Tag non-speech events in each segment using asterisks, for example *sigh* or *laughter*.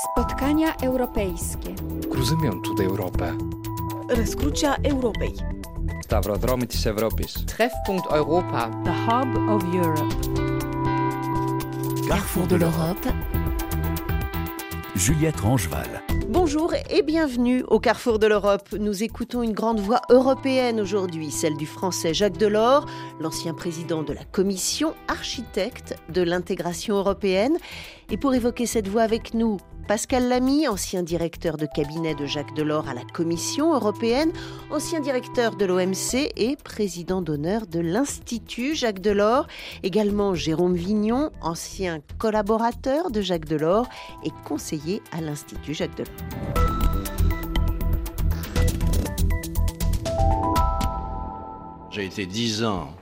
Spotkania europejskie. Cruzymentu Europę. Răscrucea Europei. Stavrodromy της Ευρώπης. Treffpunkt Europa. The hub of Europe. Carrefour de l'Europe. Juliette Rangeval. Bonjour et bienvenue au Carrefour de l'Europe. Nous écoutons une grande voix européenne aujourd'hui, celle du français Jacques Delors, l'ancien président de la Commission, architecte de l'intégration européenne. Et pour évoquer cette voix avec nous, Pascal Lamy, ancien directeur de cabinet de Jacques Delors à la Commission européenne, ancien directeur de l'OMC et président d'honneur de l'Institut Jacques Delors. Également Jérôme Vignon, ancien collaborateur de Jacques Delors et conseiller à l'Institut Jacques Delors. J'ai été dix ans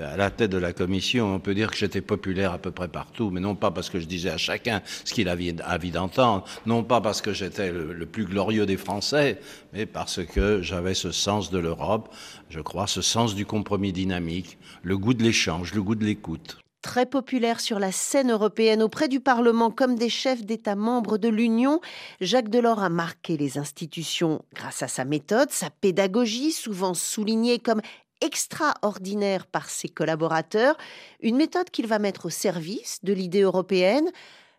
à la tête de la commission, on peut dire que j'étais populaire à peu près partout, mais non pas parce que je disais à chacun ce qu'il avait envie d'entendre, non pas parce que j'étais le, le, plus glorieux des Français, mais parce que j'avais ce sens de l'Europe, je crois, ce sens du compromis dynamique, le goût de l'échange, le goût de l'écoute. Très populaire sur la scène européenne auprès du Parlement comme des chefs d'État membres de l'Union, Jacques Delors a marqué les institutions grâce à sa méthode, sa pédagogie, souvent soulignée comme extraordinaire par ses collaborateurs, une méthode qu'il va mettre au service de l'idée européenne.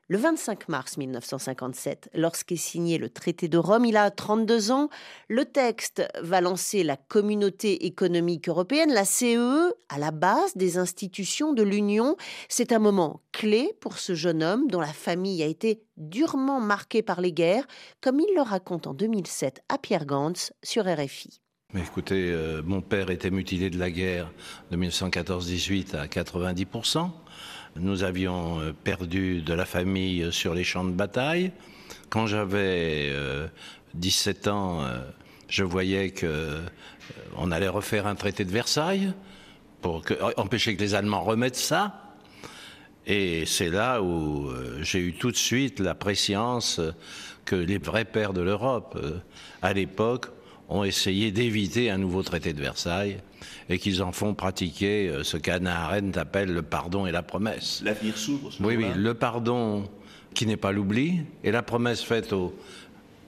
Le 25 mars 1957, lorsqu'est signé le traité de Rome, il a 32 ans. Le texte va lancer la communauté économique européenne, la CEE, e, à la base des institutions de l'Union. C'est un moment clé pour ce jeune homme dont la famille a été durement marquée par les guerres, comme il le raconte en 2007 à Pierre Gantz sur RFI. Écoutez, euh, mon père était mutilé de la guerre de 1914-18 à 90%. Nous avions euh, perdu de la famille sur les champs de bataille. Quand j'avais euh, 17 ans, euh, je voyais que euh, on allait refaire un traité de Versailles pour empêcher que les Allemands remettent ça. Et c'est là où euh, j'ai eu tout de suite la préscience que les vrais pères de l'Europe, à l'époque, ont essayé d'éviter un nouveau traité de Versailles et qu'ils en font pratiquer euh, ce qu'Anna Arendt appelle le pardon et la promesse. L'avenir s'ouvre. Oui, oui, le pardon qui n'est pas l'oubli et la promesse faite aux,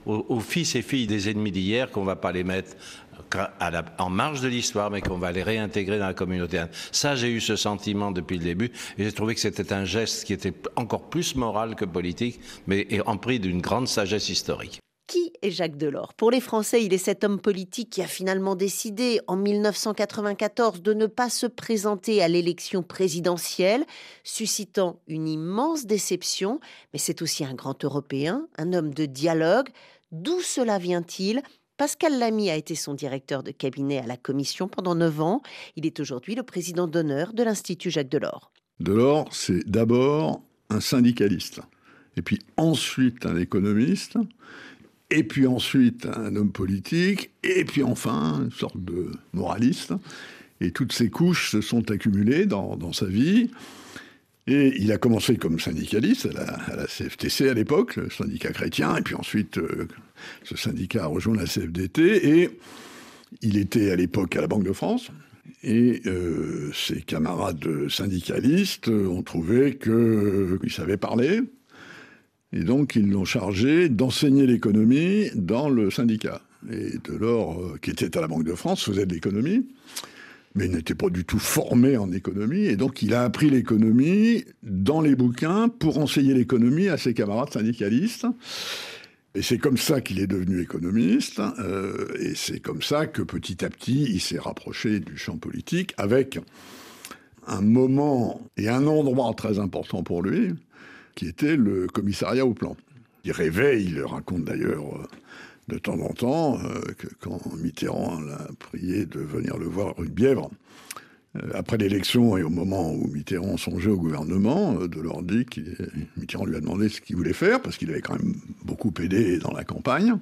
aux, aux, fils et filles des ennemis d'hier qu'on ne va pas les mettre la, en marge de l'histoire, mais qu'on va les réintégrer dans la communauté. Ça, j'ai eu ce sentiment depuis le début, et j'ai trouvé que c'était un geste qui était encore plus moral que politique, mais empris d'une grande sagesse historique. Qui est Jacques Delors? Pour les Français, il est cet homme politique qui a finalement décidé en 1994 de ne pas se présenter à l'élection présidentielle, suscitant une immense déception, mais c'est aussi un grand Européen, un homme de dialogue. D'où cela vient-il? Pascal Lamy a été son directeur de cabinet à la Commission pendant neuf ans. Il est aujourd'hui le président d'honneur de l'Institut Jacques Delors. Delors, c'est d'abord un syndicaliste, et puis ensuite un économiste, et puis ensuite un homme politique, et puis enfin une sorte de moraliste. Et toutes ces couches se sont accumulées dans, sa vie. Et il a commencé comme syndicaliste à la, à CFTC à l'époque, le syndicat chrétien, et puis ensuite euh, ce syndicat a rejoint la CFDT, et il était à l'époque à la Banque de France. Et euh, ses camarades syndicalistes ont trouvé qu'il euh, savait parler, et donc, ils l'ont chargé d'enseigner l'économie dans le syndicat. Et Delors, euh, qui était à la Banque de France, faisait de l'économie, mais n'était pas du tout formé en économie. Et donc, il a appris l'économie dans les bouquins pour enseigner l'économie à ses camarades syndicalistes. Et c'est comme ça qu'il est devenu économiste. Euh, et c'est comme ça que petit à petit, il s'est rapproché du champ politique avec un moment et un endroit très important pour lui, qui était le commissariat au plan. Il rêvait, il le raconte d'ailleurs euh, de temps en temps, euh, que quand Mitterrand l'a prié de venir le voir rue de Bièvre, euh, après l'élection et au moment où Mitterrand songeait au gouvernement, de leur dit que Mitterrand lui a demandé ce qu'il voulait faire, parce qu'il avait quand même beaucoup aidé dans la campagne.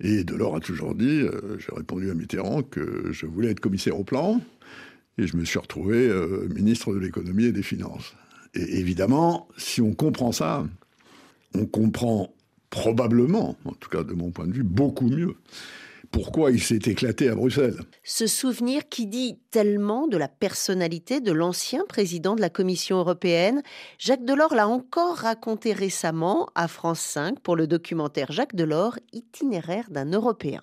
Et Delors a toujours dit, j'ai répondu à Mitterrand que je voulais être commissaire au plan, et je me suis retrouvé ministre de l'économie et des finances. Et évidemment, si on comprend ça, on comprend probablement, en tout cas de mon point de vue, beaucoup mieux pourquoi il s'est éclaté à Bruxelles. Ce souvenir qui dit tellement de la personnalité de l'ancien président de la Commission européenne, Jacques Delors l'a encore raconté récemment à France 5 pour le documentaire Jacques Delors, itinéraire d'un Européen.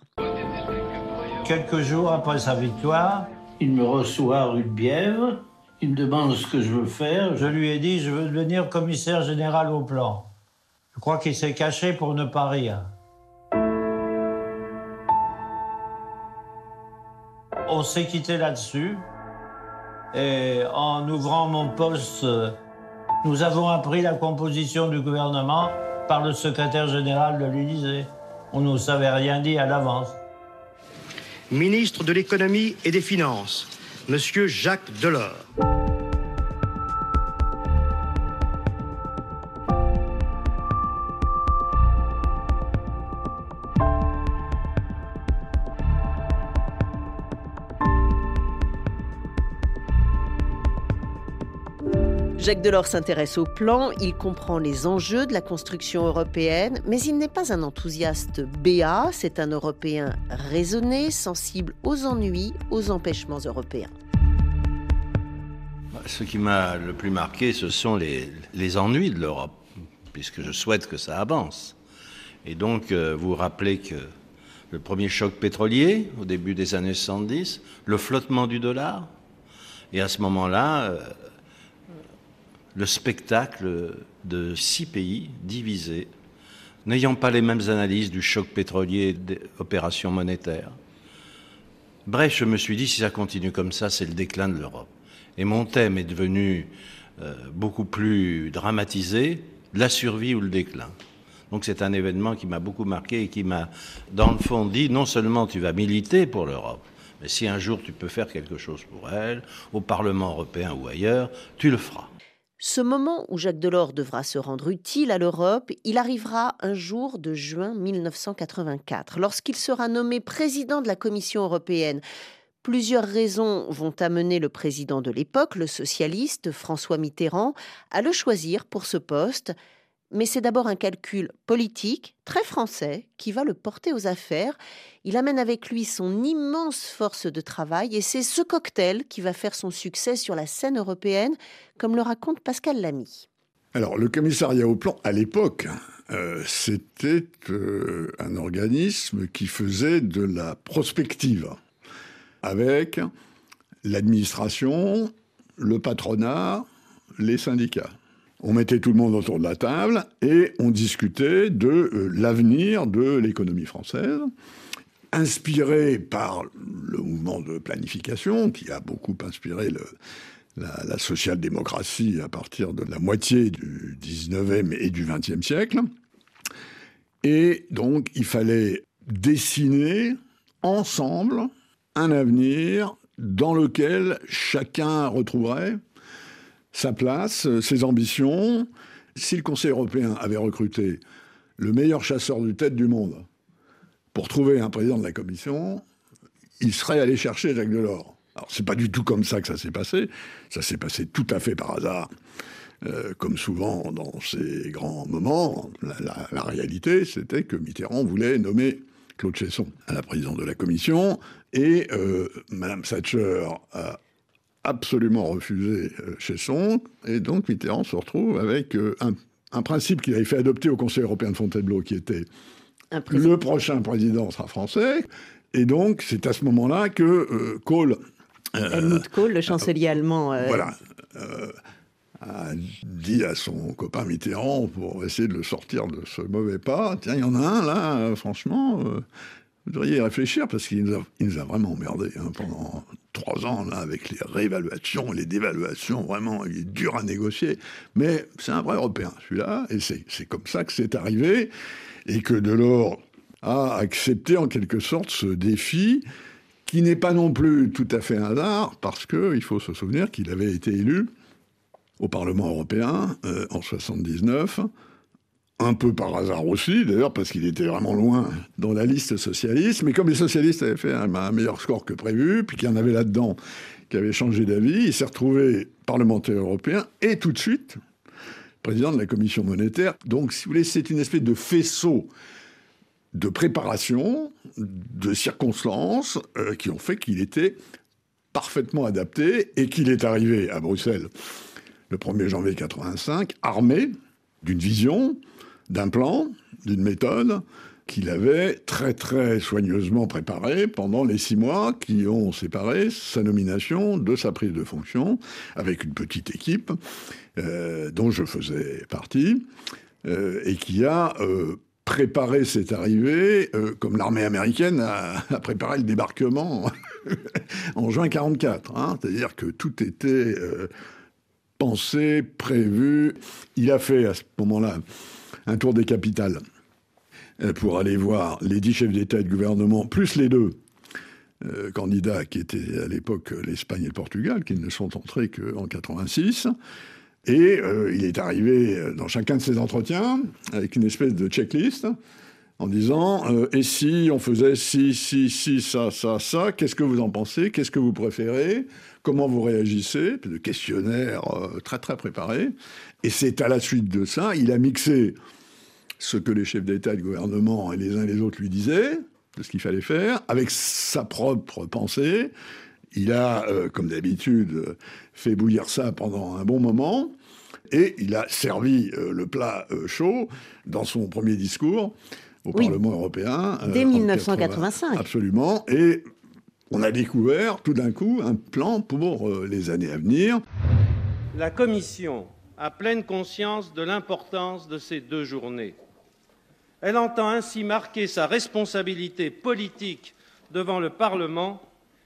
Quelques jours après sa victoire, il me reçoit rue de Bièvre. Il me demande ce que je veux faire. Je lui ai dit je veux devenir commissaire général au plan. Je crois qu'il s'est caché pour ne pas rire. On s'est quitté là-dessus. Et en ouvrant mon poste, nous avons appris la composition du gouvernement par le secrétaire général de l'Élysée. On ne savait rien dit à l'avance. Ministre de l'économie et des finances, Monsieur Jacques Delors. Jacques Delors s'intéresse au plan, il comprend les enjeux de la construction européenne, mais il n'est pas un enthousiaste béat, c'est un Européen raisonné, sensible aux ennuis, aux empêchements européens. Ce qui m'a le plus marqué, ce sont les, les ennuis de l'Europe, puisque je souhaite que ça avance. Et donc, euh, vous rappelez que le premier choc pétrolier, au début des années 70, le flottement du dollar, et à ce moment-là, euh, le spectacle de six pays divisés, n'ayant pas les mêmes analyses du choc pétrolier et des opérations monétaires. Bref, je me suis dit, si ça continue comme ça, c'est le déclin de l'Europe. Et mon thème est devenu euh, beaucoup plus dramatisé, la survie ou le déclin. Donc c'est un événement qui m'a beaucoup marqué et qui m'a, dans le fond, dit, non seulement tu vas militer pour l'Europe, mais si un jour tu peux faire quelque chose pour elle, au Parlement européen ou ailleurs, tu le feras. Ce moment où Jacques Delors devra se rendre utile à l'Europe, il arrivera un jour de juin 1984, lorsqu'il sera nommé président de la Commission européenne. Plusieurs raisons vont amener le président de l'époque, le socialiste François Mitterrand, à le choisir pour ce poste mais c'est d'abord un calcul politique, très français, qui va le porter aux affaires. Il amène avec lui son immense force de travail et c'est ce cocktail qui va faire son succès sur la scène européenne, comme le raconte Pascal Lamy. Alors, le commissariat au plan, à l'époque, euh, c'était euh, un organisme qui faisait de la prospective avec l'administration, le patronat, les syndicats. On mettait tout le monde autour de la table et on discutait de euh, l'avenir de l'économie française, inspiré par le mouvement de planification qui a beaucoup inspiré la, social-démocratie à partir de la moitié du 19e et du 20e siècle. Et donc, il fallait dessiner ensemble un avenir dans lequel chacun retrouverait sa place, euh, ses ambitions. Si le Conseil européen avait recruté le meilleur chasseur de tête du monde pour trouver un président de la Commission, il serait allé chercher Jacques Delors. Alors c'est pas du tout comme ça que ça s'est passé. Ça s'est passé tout à fait par hasard. Euh, comme souvent dans ces grands moments, la, réalité, c'était que Mitterrand voulait nommer Claude Chesson à la présidence de la Commission, et euh, Madame Thatcher a absolument refusé euh, chez son, et donc Mitterrand se retrouve avec euh, un, principe qu'il avait fait adopter au Conseil européen de Fontainebleau, qui était le prochain président sera français, et donc c'est à ce moment-là que euh, Kohl... Helmut Kohl, le chancelier allemand... Voilà a dit à son copain Mitterrand pour essayer de le sortir de ce mauvais pas, tiens, il y en a un là, franchement, vous devriez y réfléchir parce qu'il nous, nous, a vraiment emmerdé hein, pendant trois ans là, avec les réévaluations, les dévaluations. Vraiment, il est dur à négocier. Mais c'est un vrai Européen, celui-là. Et c'est comme ça que c'est arrivé. Et que Delors a accepté en quelque sorte ce défi qui n'est pas non plus tout à fait un hasard parce qu'il faut se souvenir qu'il avait été élu au Parlement européen euh, en 79 un peu par hasard aussi, d'ailleurs, parce qu'il était vraiment loin dans la liste socialiste. Mais comme les socialistes avaient fait un, meilleur score que prévu, puis qu'il y en avait là-dedans qui avait changé d'avis, il s'est retrouvé parlementaire européen et tout de suite président de la commission monétaire. Donc, si vous voulez, c'est une espèce de faisceau de préparation, de circonstances euh, qui ont fait qu'il était parfaitement adapté et qu'il est arrivé à Bruxelles le 1er janvier 85, armé d'une vision, d'un plan, d'une méthode qu'il avait très très soigneusement préparé pendant les six mois qui ont séparé sa nomination de sa prise de fonction avec une petite équipe euh, dont je faisais partie euh, et qui a euh, préparé cette arrivée comme l'armée américaine a, préparé le débarquement *laughs* en juin 44. Hein. C'est-à-dire que tout était pensé, prévu. Il a fait à ce moment-là un tour des capitales euh, pour aller voir les dix chefs d'État et de gouvernement, plus les deux euh, candidats qui étaient à l'époque l'Espagne et le Portugal, qui ne sont entrés qu'en 86. Et euh, il est arrivé dans chacun de ces entretiens avec une espèce de checklist en disant Et si on faisait si, si, si, ça, ça, ça, qu'est-ce que vous en pensez? Qu'est-ce que vous préférez? Comment vous réagissez? De questionnaires très, très préparés. Et c'est à la suite de ça, il a mixé ce que les chefs d'État et de gouvernement et les uns et les autres lui disaient, de ce qu'il fallait faire, avec sa propre pensée. Il a, euh, comme d'habitude, fait bouillir ça pendant un bon moment, et il a servi euh, le plat euh, chaud dans son premier discours au Parlement européen. Dès 1985. absolument, et on a découvert tout d'un coup un plan pour les années à venir. La Commission a pleine conscience de l'importance de ces deux journées. Elle entend ainsi marquer sa responsabilité politique devant le Parlement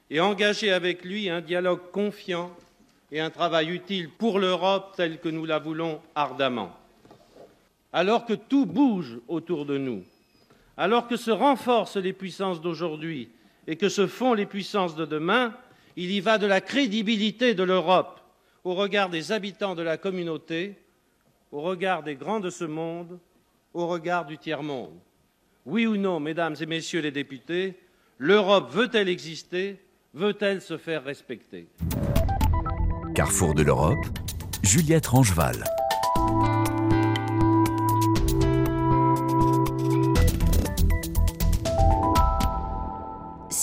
et engager avec lui un dialogue confiant et un travail utile pour l'Europe tel que nous la voulons ardemment. Alors que tout bouge autour de nous, alors que se renforcent les puissances d'aujourd'hui et que se font les puissances de demain, il y va de la crédibilité de l'Europe au regard des habitants de la communauté, au regard des grands de ce monde au regard du tiers-monde. Oui ou non, mesdames et messieurs les députés, l'Europe veut-elle exister Veut-elle se faire respecter? Carrefour de l'Europe, Juliette Rangeval.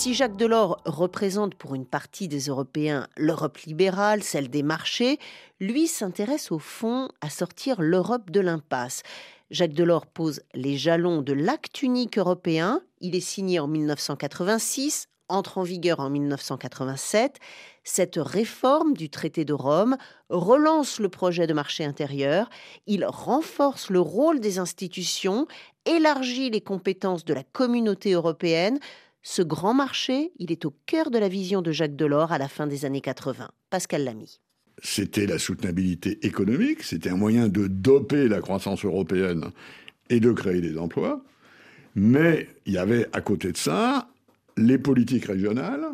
Si Jacques Delors représente pour une partie des Européens l'Europe libérale, celle des marchés, lui s'intéresse au fond à sortir l'Europe de l'impasse. Jacques Delors pose les jalons de l'acte unique européen. Il est signé en 1986, entre en vigueur en 1987. Cette réforme du traité de Rome relance le projet de marché intérieur, il renforce le rôle des institutions, élargit les compétences de la communauté européenne. Ce grand marché, il est au cœur de la vision de Jacques Delors à la fin des années 80. Pascal Lamy c'était la soutenabilité économique, c'était un moyen de doper la croissance européenne et de créer des emplois. Mais il y avait à côté de ça les politiques régionales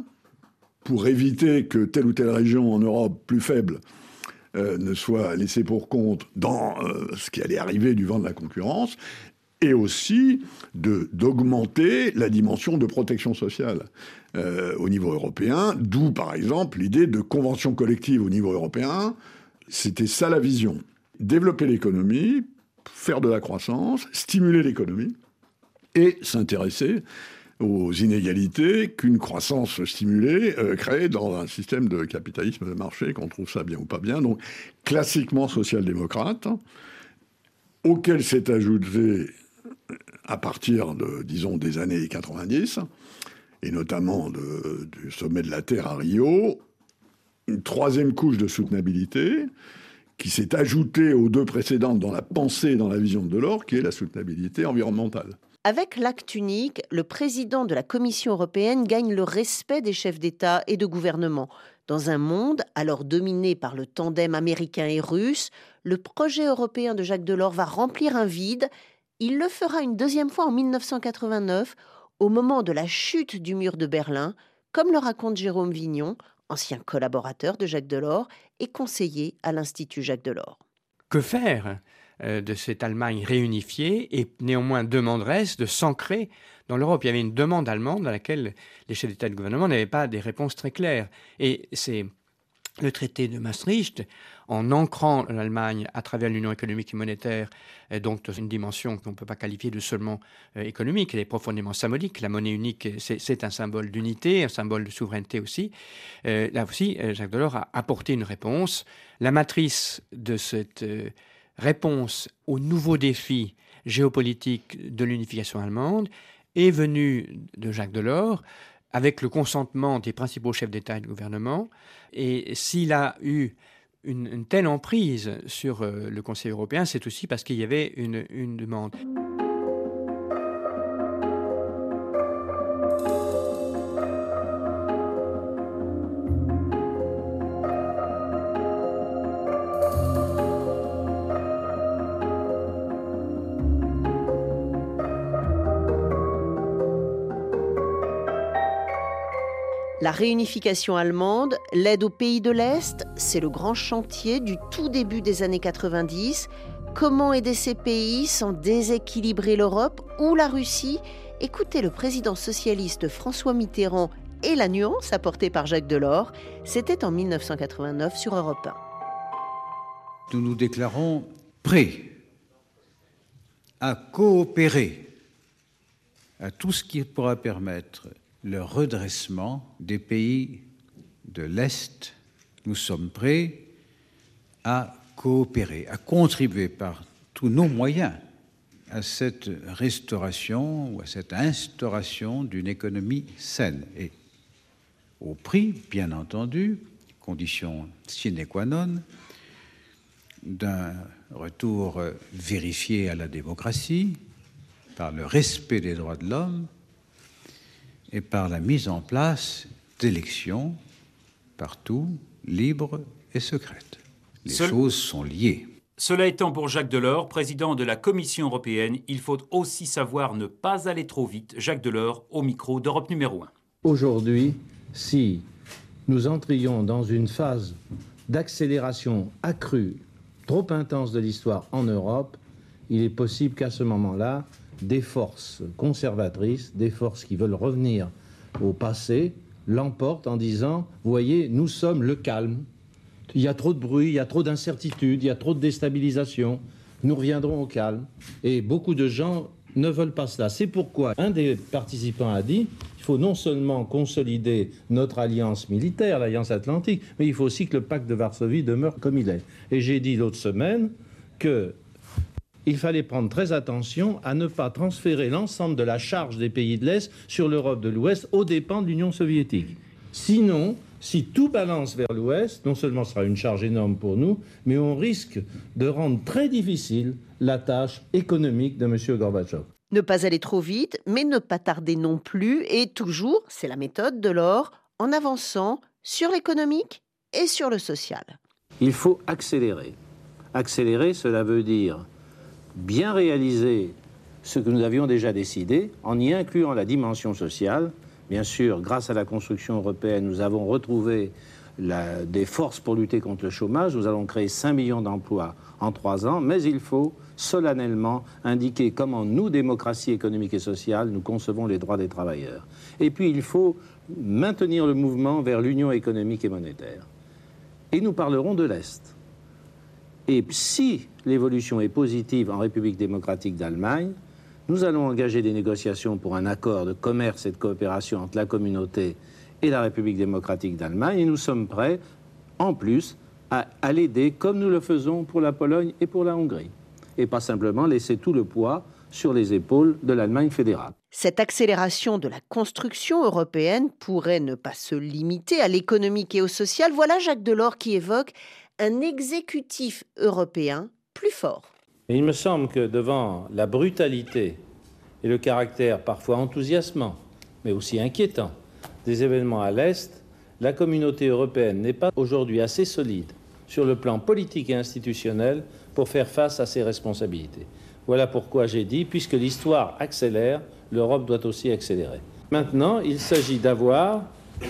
pour éviter que telle ou telle région en Europe plus faible euh, ne soit laissée pour compte dans euh, ce qui allait arriver du vent de la concurrence et aussi d'augmenter la dimension de protection sociale euh, au niveau européen, d'où par exemple l'idée de convention collective au niveau européen. C'était ça la vision. Développer l'économie, faire de la croissance, stimuler l'économie et s'intéresser aux inégalités qu'une croissance stimulée euh, crée dans un système de capitalisme de marché, qu'on trouve ça bien ou pas bien. Donc, classiquement social-démocrate, auquel s'est ajouté à partir de, disons, des années 90, et notamment du sommet de la Terre à Rio, une troisième couche de soutenabilité qui s'est ajoutée aux deux précédentes dans la pensée et dans la vision de Delors, qui est la soutenabilité environnementale. Avec l'acte unique, le président de la Commission européenne gagne le respect des chefs d'État et de gouvernement. Dans un monde alors dominé par le tandem américain et russe, le projet européen de Jacques Delors va remplir un vide il le fera une deuxième fois en 1989, au moment de la chute du mur de Berlin, comme le raconte Jérôme Vignon, ancien collaborateur de Jacques Delors et conseiller à l'Institut Jacques Delors. Que faire euh, de cette Allemagne réunifiée et néanmoins demanderesse de s'ancrer dans l'Europe? Il y avait une demande allemande à laquelle les chefs d'État et de gouvernement n'avaient pas des réponses très claires. Et c'est le traité de Maastricht en ancrant l'Allemagne à travers l'Union économique et monétaire, donc dans une dimension qu'on ne peut pas qualifier de seulement euh, économique, elle est profondément symbolique. La monnaie unique, c'est un symbole d'unité, un symbole de souveraineté aussi. Euh, là aussi, euh, Jacques Delors a apporté une réponse. La matrice de cette réponse aux nouveaux défis géopolitiques de l'unification allemande est venue de Jacques Delors avec le consentement des principaux chefs d'État et de gouvernement. Et s'il a eu une, telle emprise sur euh, le Conseil européen, c'est aussi parce qu'il y avait une demande. Réunification allemande, l'aide aux pays de l'Est, c'est le grand chantier du tout début des années 90. Comment aider ces pays sans déséquilibrer l'Europe ou la Russie? Écoutez le président socialiste François Mitterrand et la nuance apportée par Jacques Delors. C'était en 1989 sur Europe 1. Nous nous déclarons prêts à coopérer à tout ce qui pourra permettre le redressement des pays de l'Est. Nous sommes prêts à coopérer, à contribuer par tous nos moyens à cette restauration ou à cette instauration d'une économie saine et au prix, bien entendu, condition sine qua non, d'un retour vérifié à la démocratie par le respect des droits de l'homme et par la mise en place d'élections partout libres et secrètes. Les choses sont liées. Cela étant pour Jacques Delors, président de la Commission européenne, il faut aussi savoir ne pas aller trop vite. Jacques Delors au micro d'Europe numéro 1. Aujourd'hui, si nous entrions dans une phase d'accélération accrue, trop intense de l'histoire en Europe, il est possible qu'à ce moment-là, des forces conservatrices, des forces qui veulent revenir au passé, l'emportent en disant, voyez, nous sommes le calme. Il y a trop de bruit, il y a trop d'incertitude, il y a trop de déstabilisation. Nous reviendrons au calme. Et beaucoup de gens ne veulent pas cela. C'est pourquoi un des participants a dit, il faut non seulement consolider notre alliance militaire, l'alliance atlantique, mais il faut aussi que le pacte de Varsovie demeure comme il est. Et j'ai dit l'autre semaine que il fallait prendre très attention à ne pas transférer l'ensemble de la charge des pays de l'Est sur l'Europe de l'Ouest aux dépens de l'Union soviétique. Sinon, si tout balance vers l'Ouest, non seulement ce sera une charge énorme pour nous, mais on risque de rendre très difficile la tâche économique de M. Gorbatchev. Ne pas aller trop vite, mais ne pas tarder non plus, et toujours, c'est la méthode de l'or, en avançant sur l'économique et sur le social. Il faut accélérer. Accélérer, cela veut dire bien réaliser ce que nous avions déjà décidé, en y incluant la dimension sociale. Bien sûr, grâce à la construction européenne, nous avons retrouvé des forces pour lutter contre le chômage. Nous allons créer 5 millions d'emplois en trois ans, mais il faut solennellement indiquer comment nous, démocratie économique et sociale, nous concevons les droits des travailleurs. Et puis il faut maintenir le mouvement vers l'union économique et monétaire. Et nous parlerons de l'Est. Et si l'évolution est positive en République démocratique d'Allemagne, nous allons engager des négociations pour un accord de commerce et de coopération entre la communauté et la République démocratique d'Allemagne. Et nous sommes prêts, en plus, à, l'aider comme nous le faisons pour la Pologne et pour la Hongrie. Et pas simplement laisser tout le poids sur les épaules de l'Allemagne fédérale. Cette accélération de la construction européenne pourrait ne pas se limiter à l'économique et au social. Voilà Jacques Delors qui évoque un exécutif européen plus fort. il me semble que devant la brutalité et le caractère parfois enthousiasmant, mais aussi inquiétant, des événements à l'Est, la communauté européenne n'est pas aujourd'hui assez solide sur le plan politique et institutionnel pour faire face à ses responsabilités. Voilà pourquoi j'ai dit, puisque l'histoire accélère, l'Europe doit aussi accélérer. Maintenant, il s'agit d'avoir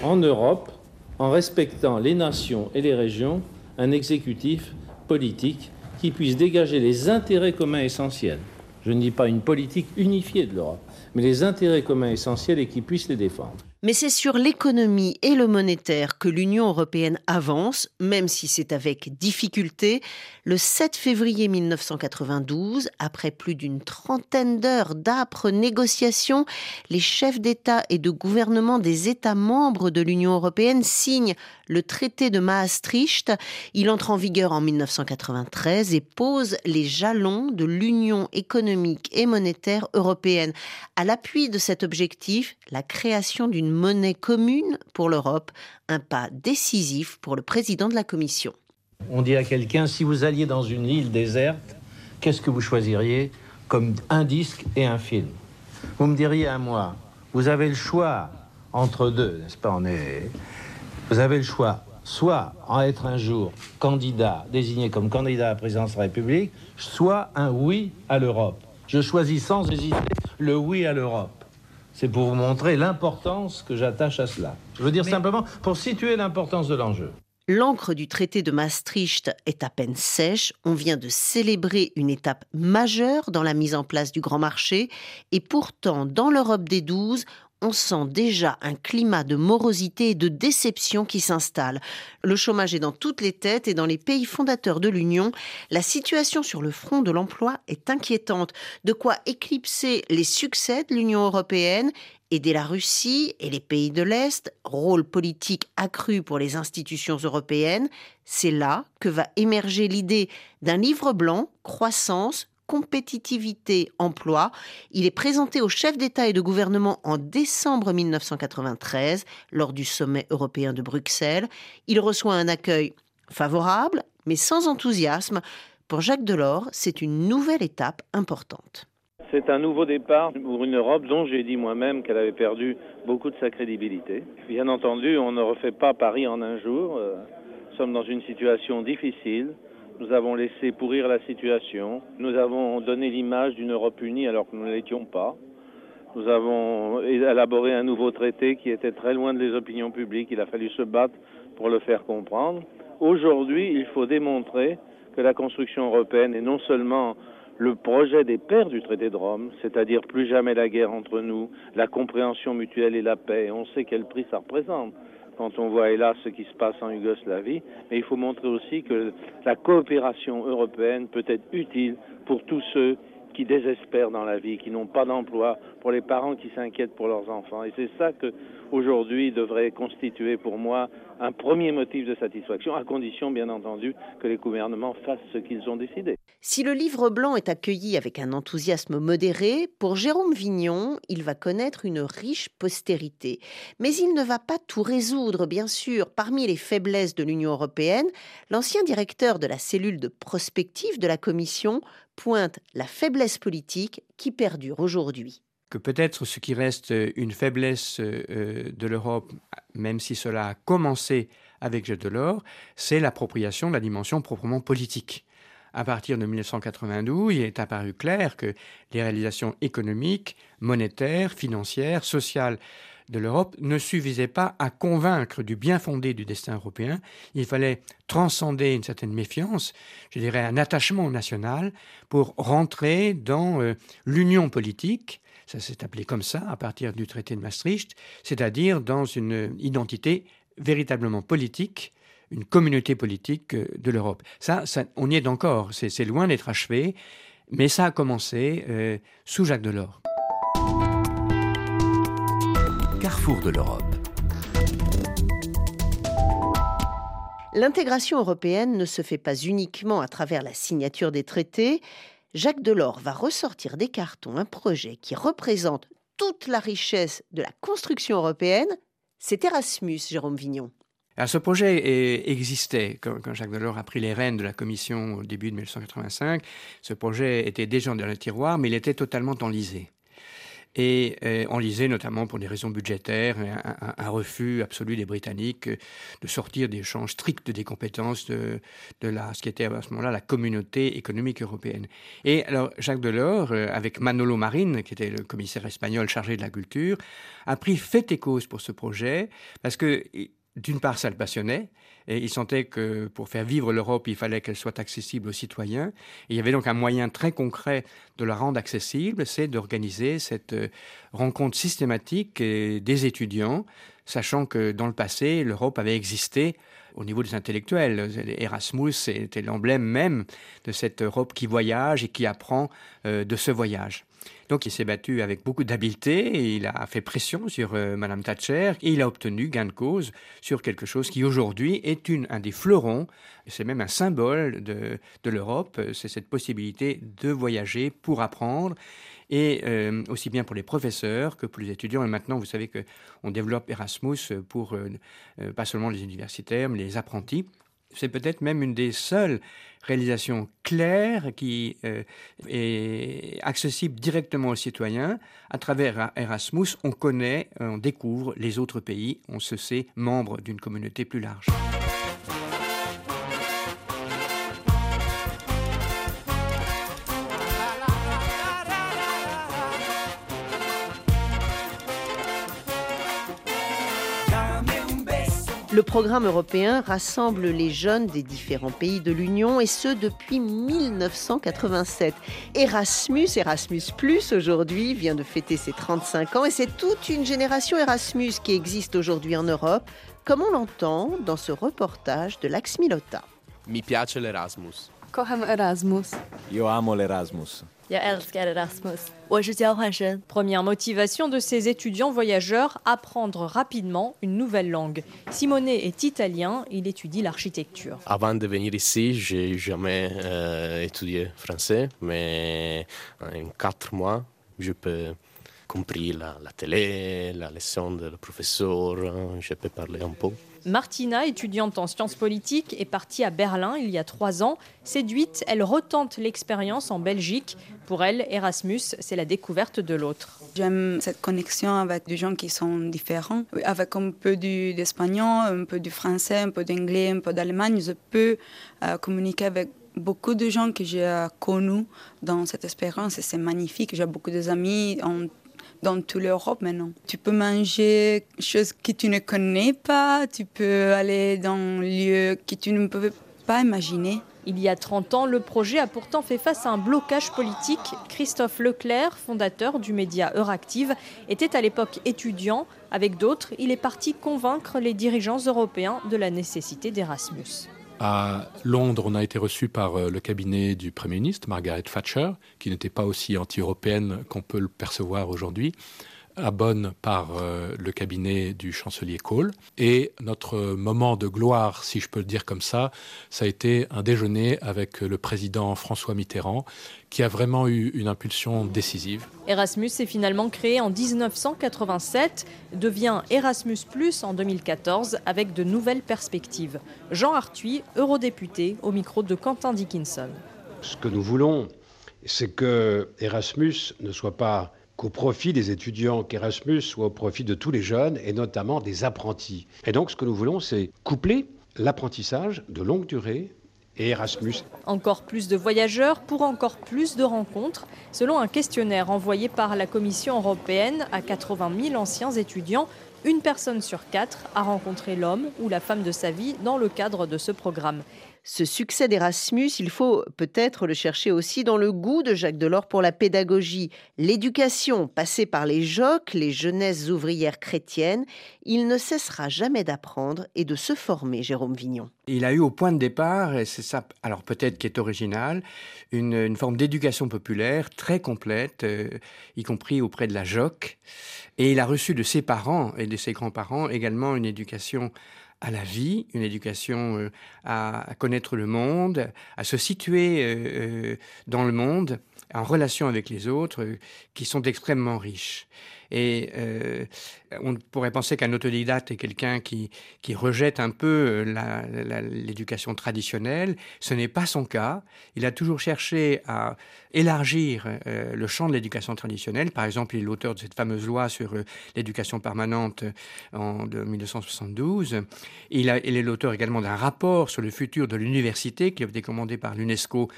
en Europe, en respectant les nations et les régions, un exécutif politique qui puisse dégager les intérêts communs essentiels. Je ne dis pas une politique unifiée de l'Europe, mais les intérêts communs essentiels et qui puisse les défendre. Mais c'est sur l'économie et le monétaire que l'Union européenne avance, même si c'est avec difficulté. Le 7 février 1992, après plus d'une trentaine d'heures d'âpres négociations, les chefs d'État et de gouvernement des États membres de l'Union européenne signent le traité de Maastricht. Il entre en vigueur en 1993 et pose les jalons de l'Union économique et monétaire européenne. À l'appui de cet objectif, la création d'une monnaie commune pour l'Europe, un pas décisif pour le président de la Commission. On dit à quelqu'un, si vous alliez dans une île déserte, qu'est-ce que vous choisiriez comme un disque et un film? Vous me diriez à moi, vous avez le choix entre deux, n'est-ce pas On est... Vous avez le choix, soit en être un jour candidat, désigné comme candidat à la présidence de la République, soit un oui à l'Europe. Je choisis sans hésiter le oui à l'Europe. C'est pour vous montrer l'importance que j'attache à cela. Je veux dire simplement pour situer l'importance de l'enjeu. L'encre du traité de Maastricht est à peine sèche. On vient de célébrer une étape majeure dans la mise en place du grand marché. Et pourtant, dans l'Europe des douze, on sent déjà un climat de morosité et de déception qui s'installe. Le chômage est dans toutes les têtes et dans les pays fondateurs de l'Union, la situation sur le front de l'emploi est inquiétante, de quoi éclipser les succès de l'Union européenne aider la Russie et les pays de l'Est, rôle politique accru pour les institutions européennes, c'est là que va émerger l'idée d'un livre blanc, croissance, compétitivité, emploi. Il est présenté aux chefs d'État et de gouvernement en décembre 1993 lors du sommet européen de Bruxelles. Il reçoit un accueil favorable, mais sans enthousiasme. Pour Jacques Delors, c'est une nouvelle étape importante. C'est un nouveau départ pour une Europe dont j'ai dit moi-même qu'elle avait perdu beaucoup de sa crédibilité. Bien entendu, on ne refait pas Paris en un jour. Euh, nous sommes dans une situation difficile. Nous avons laissé pourrir la situation. Nous avons donné l'image d'une Europe unie alors que nous ne l'étions pas. Nous avons élaboré un nouveau traité qui était très loin des opinions publiques. Il a fallu se battre pour le faire comprendre. Aujourd'hui, il faut démontrer que la construction européenne est non seulement le projet des pères du traité de Rome, c'est-à-dire plus jamais la guerre entre nous, la compréhension mutuelle et la paix. On sait quel prix ça représente quand on voit hélas ce qui se passe en Yougoslavie, mais il faut montrer aussi que la coopération européenne peut être utile pour tous ceux qui désespèrent dans la vie, qui n'ont pas d'emploi, pour les parents qui s'inquiètent pour leurs enfants. Et c'est ça que aujourd'hui devrait constituer pour moi un premier motif de satisfaction, à condition bien entendu que les gouvernements fassent ce qu'ils ont décidé. Si le livre blanc est accueilli avec un enthousiasme modéré, pour Jérôme Vignon, il va connaître une riche postérité. Mais il ne va pas tout résoudre, bien sûr. Parmi les faiblesses de l'Union européenne, l'ancien directeur de la cellule de prospective de la Commission pointe la faiblesse politique qui perdure aujourd'hui que peut-être ce qui reste une faiblesse euh, de l'Europe, même si cela a commencé avec Jacques Delors, c'est l'appropriation de la dimension proprement politique à partir de 1992, il est apparu clair que les réalisations économiques, monétaires, financières, sociales de l'Europe ne suffisaient pas à convaincre du bien fondé du destin européen. Il fallait transcender une certaine méfiance, je dirais un attachement national, pour rentrer dans euh, l'union politique, ça s'est appelé comme ça à partir du traité de Maastricht, c'est-à-dire dans une identité véritablement politique une communauté politique euh, de l'Europe. Ça, on y est encore, c'est loin d'être achevé, mais ça a commencé euh, sous Jacques Delors. Carrefour de l'Europe. L'intégration européenne ne se fait pas uniquement à travers la signature des traités. Jacques Delors va ressortir des cartons un projet qui représente toute la richesse de la construction européenne. C'est Erasmus, Jérôme Vignon ce projet existait quand, Jacques Delors a pris les rênes de la commission au début de 1985. Ce projet était déjà dans le tiroir, mais il était totalement enlisé. Et euh, enlisé notamment pour des raisons budgétaires, un, refus absolu des Britanniques de sortir des champs stricts des compétences de, la, ce qui était à ce moment-là la communauté économique européenne. Et alors Jacques Delors, euh, avec Manolo Marin, qui était le commissaire espagnol chargé de la culture, a pris fait et cause pour ce projet parce que d'une part, ça le passionnait, et il sentait que pour faire vivre l'Europe, il fallait qu'elle soit accessible aux citoyens. Il y avait donc un moyen très concret de la rendre accessible, c'est d'organiser cette euh, rencontre systématique des étudiants, sachant que dans le passé, l'Europe avait existé au niveau des intellectuels. Erasmus était l'emblème même de cette Europe qui voyage et qui apprend euh, de ce voyage. Donc il s'est battu avec beaucoup d'habileté, il a fait pression sur euh, Madame Thatcher et il a obtenu gain de cause sur quelque chose qui aujourd'hui est un des fleurons, c'est même un symbole de, de l'Europe, c'est cette possibilité de voyager pour apprendre et euh, aussi bien pour les professeurs que pour les étudiants. Et maintenant, vous savez qu'on développe Erasmus pour euh, pas seulement les universitaires, mais les apprentis. C'est peut-être même une des seules réalisations claires qui euh, est accessible directement aux citoyens. À travers Erasmus, on connaît, on découvre les autres pays, on se sait membre d'une communauté plus large. Le programme européen rassemble les jeunes des différents pays de l'Union et ce depuis 1987. Erasmus, Erasmus +, aujourd'hui vient de fêter ses 35 ans et c'est toute une génération Erasmus qui existe aujourd'hui en Europe, comme on l'entend dans ce reportage de Lax Milota. Mi piace l'Erasmus. Kocham Erasmus. Io amo l'Erasmus. Erasmus. Première motivation de ces étudiants voyageurs, apprendre rapidement une nouvelle langue. Simone est italien, il étudie l'architecture. Avant de venir ici, j'ai jamais euh, étudié français, mais en quatre mois, je peux comprendre la, la télé, la leçon du professeur, je peux parler un peu. Martina, étudiante en sciences politiques, est partie à Berlin il y a trois ans. Séduite, elle retente l'expérience en Belgique. Pour elle, Erasmus, c'est la découverte de l'autre. J'aime cette connexion avec des gens qui sont différents. Avec un peu d'espagnol, un peu du français, un peu d'anglais, un peu d'allemagne, je peux euh, communiquer avec beaucoup de gens que j'ai connus dans cette expérience c'est magnifique. J'ai beaucoup d'amis dans toute l'Europe maintenant. Tu peux manger choses que tu ne connais pas, tu peux aller dans un lieu que tu ne peux pas imaginer. Il y a 30 ans, le projet a pourtant fait face à un blocage politique. Christophe Leclerc, fondateur du média Euractiv, était à l'époque étudiant. Avec d'autres, il est parti convaincre les dirigeants européens de la nécessité d'Erasmus. À Londres, on a été reçu par euh, le cabinet du Premier ministre, Margaret Thatcher, qui n'était pas aussi anti-européenne qu'on peut le percevoir aujourd'hui à Bonn par euh, le cabinet du chancelier Kohl. Et notre moment de gloire, si je peux le dire comme ça, ça a été un déjeuner avec le président François Mitterrand, qui a vraiment eu une impulsion décisive. Erasmus est finalement créé en 1987, devient Erasmus ⁇ en 2014 avec de nouvelles perspectives. Jean Arthuis, eurodéputé, au micro de Quentin Dickinson. Ce que nous voulons, c'est que Erasmus ne soit pas qu'au profit des étudiants, qu'Erasmus soit au profit de tous les jeunes et notamment des apprentis. Et donc ce que nous voulons, c'est coupler l'apprentissage de longue durée et Erasmus. Encore plus de voyageurs pour encore plus de rencontres. Selon un questionnaire envoyé par la Commission européenne à 80 000 anciens étudiants, une personne sur quatre a rencontré l'homme ou la femme de sa vie dans le cadre de ce programme. Ce succès d'Erasmus, il faut peut-être le chercher aussi dans le goût de Jacques Delors pour la pédagogie. L'éducation passée par les JOC, les jeunesses ouvrières chrétiennes, il ne cessera jamais d'apprendre et de se former, Jérôme Vignon. Il a eu au point de départ, et c'est ça, alors peut-être qui est original, une, forme d'éducation populaire très complète, euh, y compris auprès de la JOC. Et il a reçu de ses parents et de ses grands-parents également une éducation à la vie, une éducation euh, à, connaître le monde, à se situer euh, euh, dans le monde en relation avec les autres, qui sont extrêmement riches. Et euh, on pourrait penser qu'un autodidacte est quelqu'un qui, qui rejette un peu l'éducation traditionnelle. Ce n'est pas son cas. Il a toujours cherché à élargir euh, le champ de l'éducation traditionnelle. Par exemple, il est l'auteur de cette fameuse loi sur euh, l'éducation permanente en de 1972. Il, il est l'auteur également d'un rapport sur le futur de l'université qui a été commandé par l'UNESCO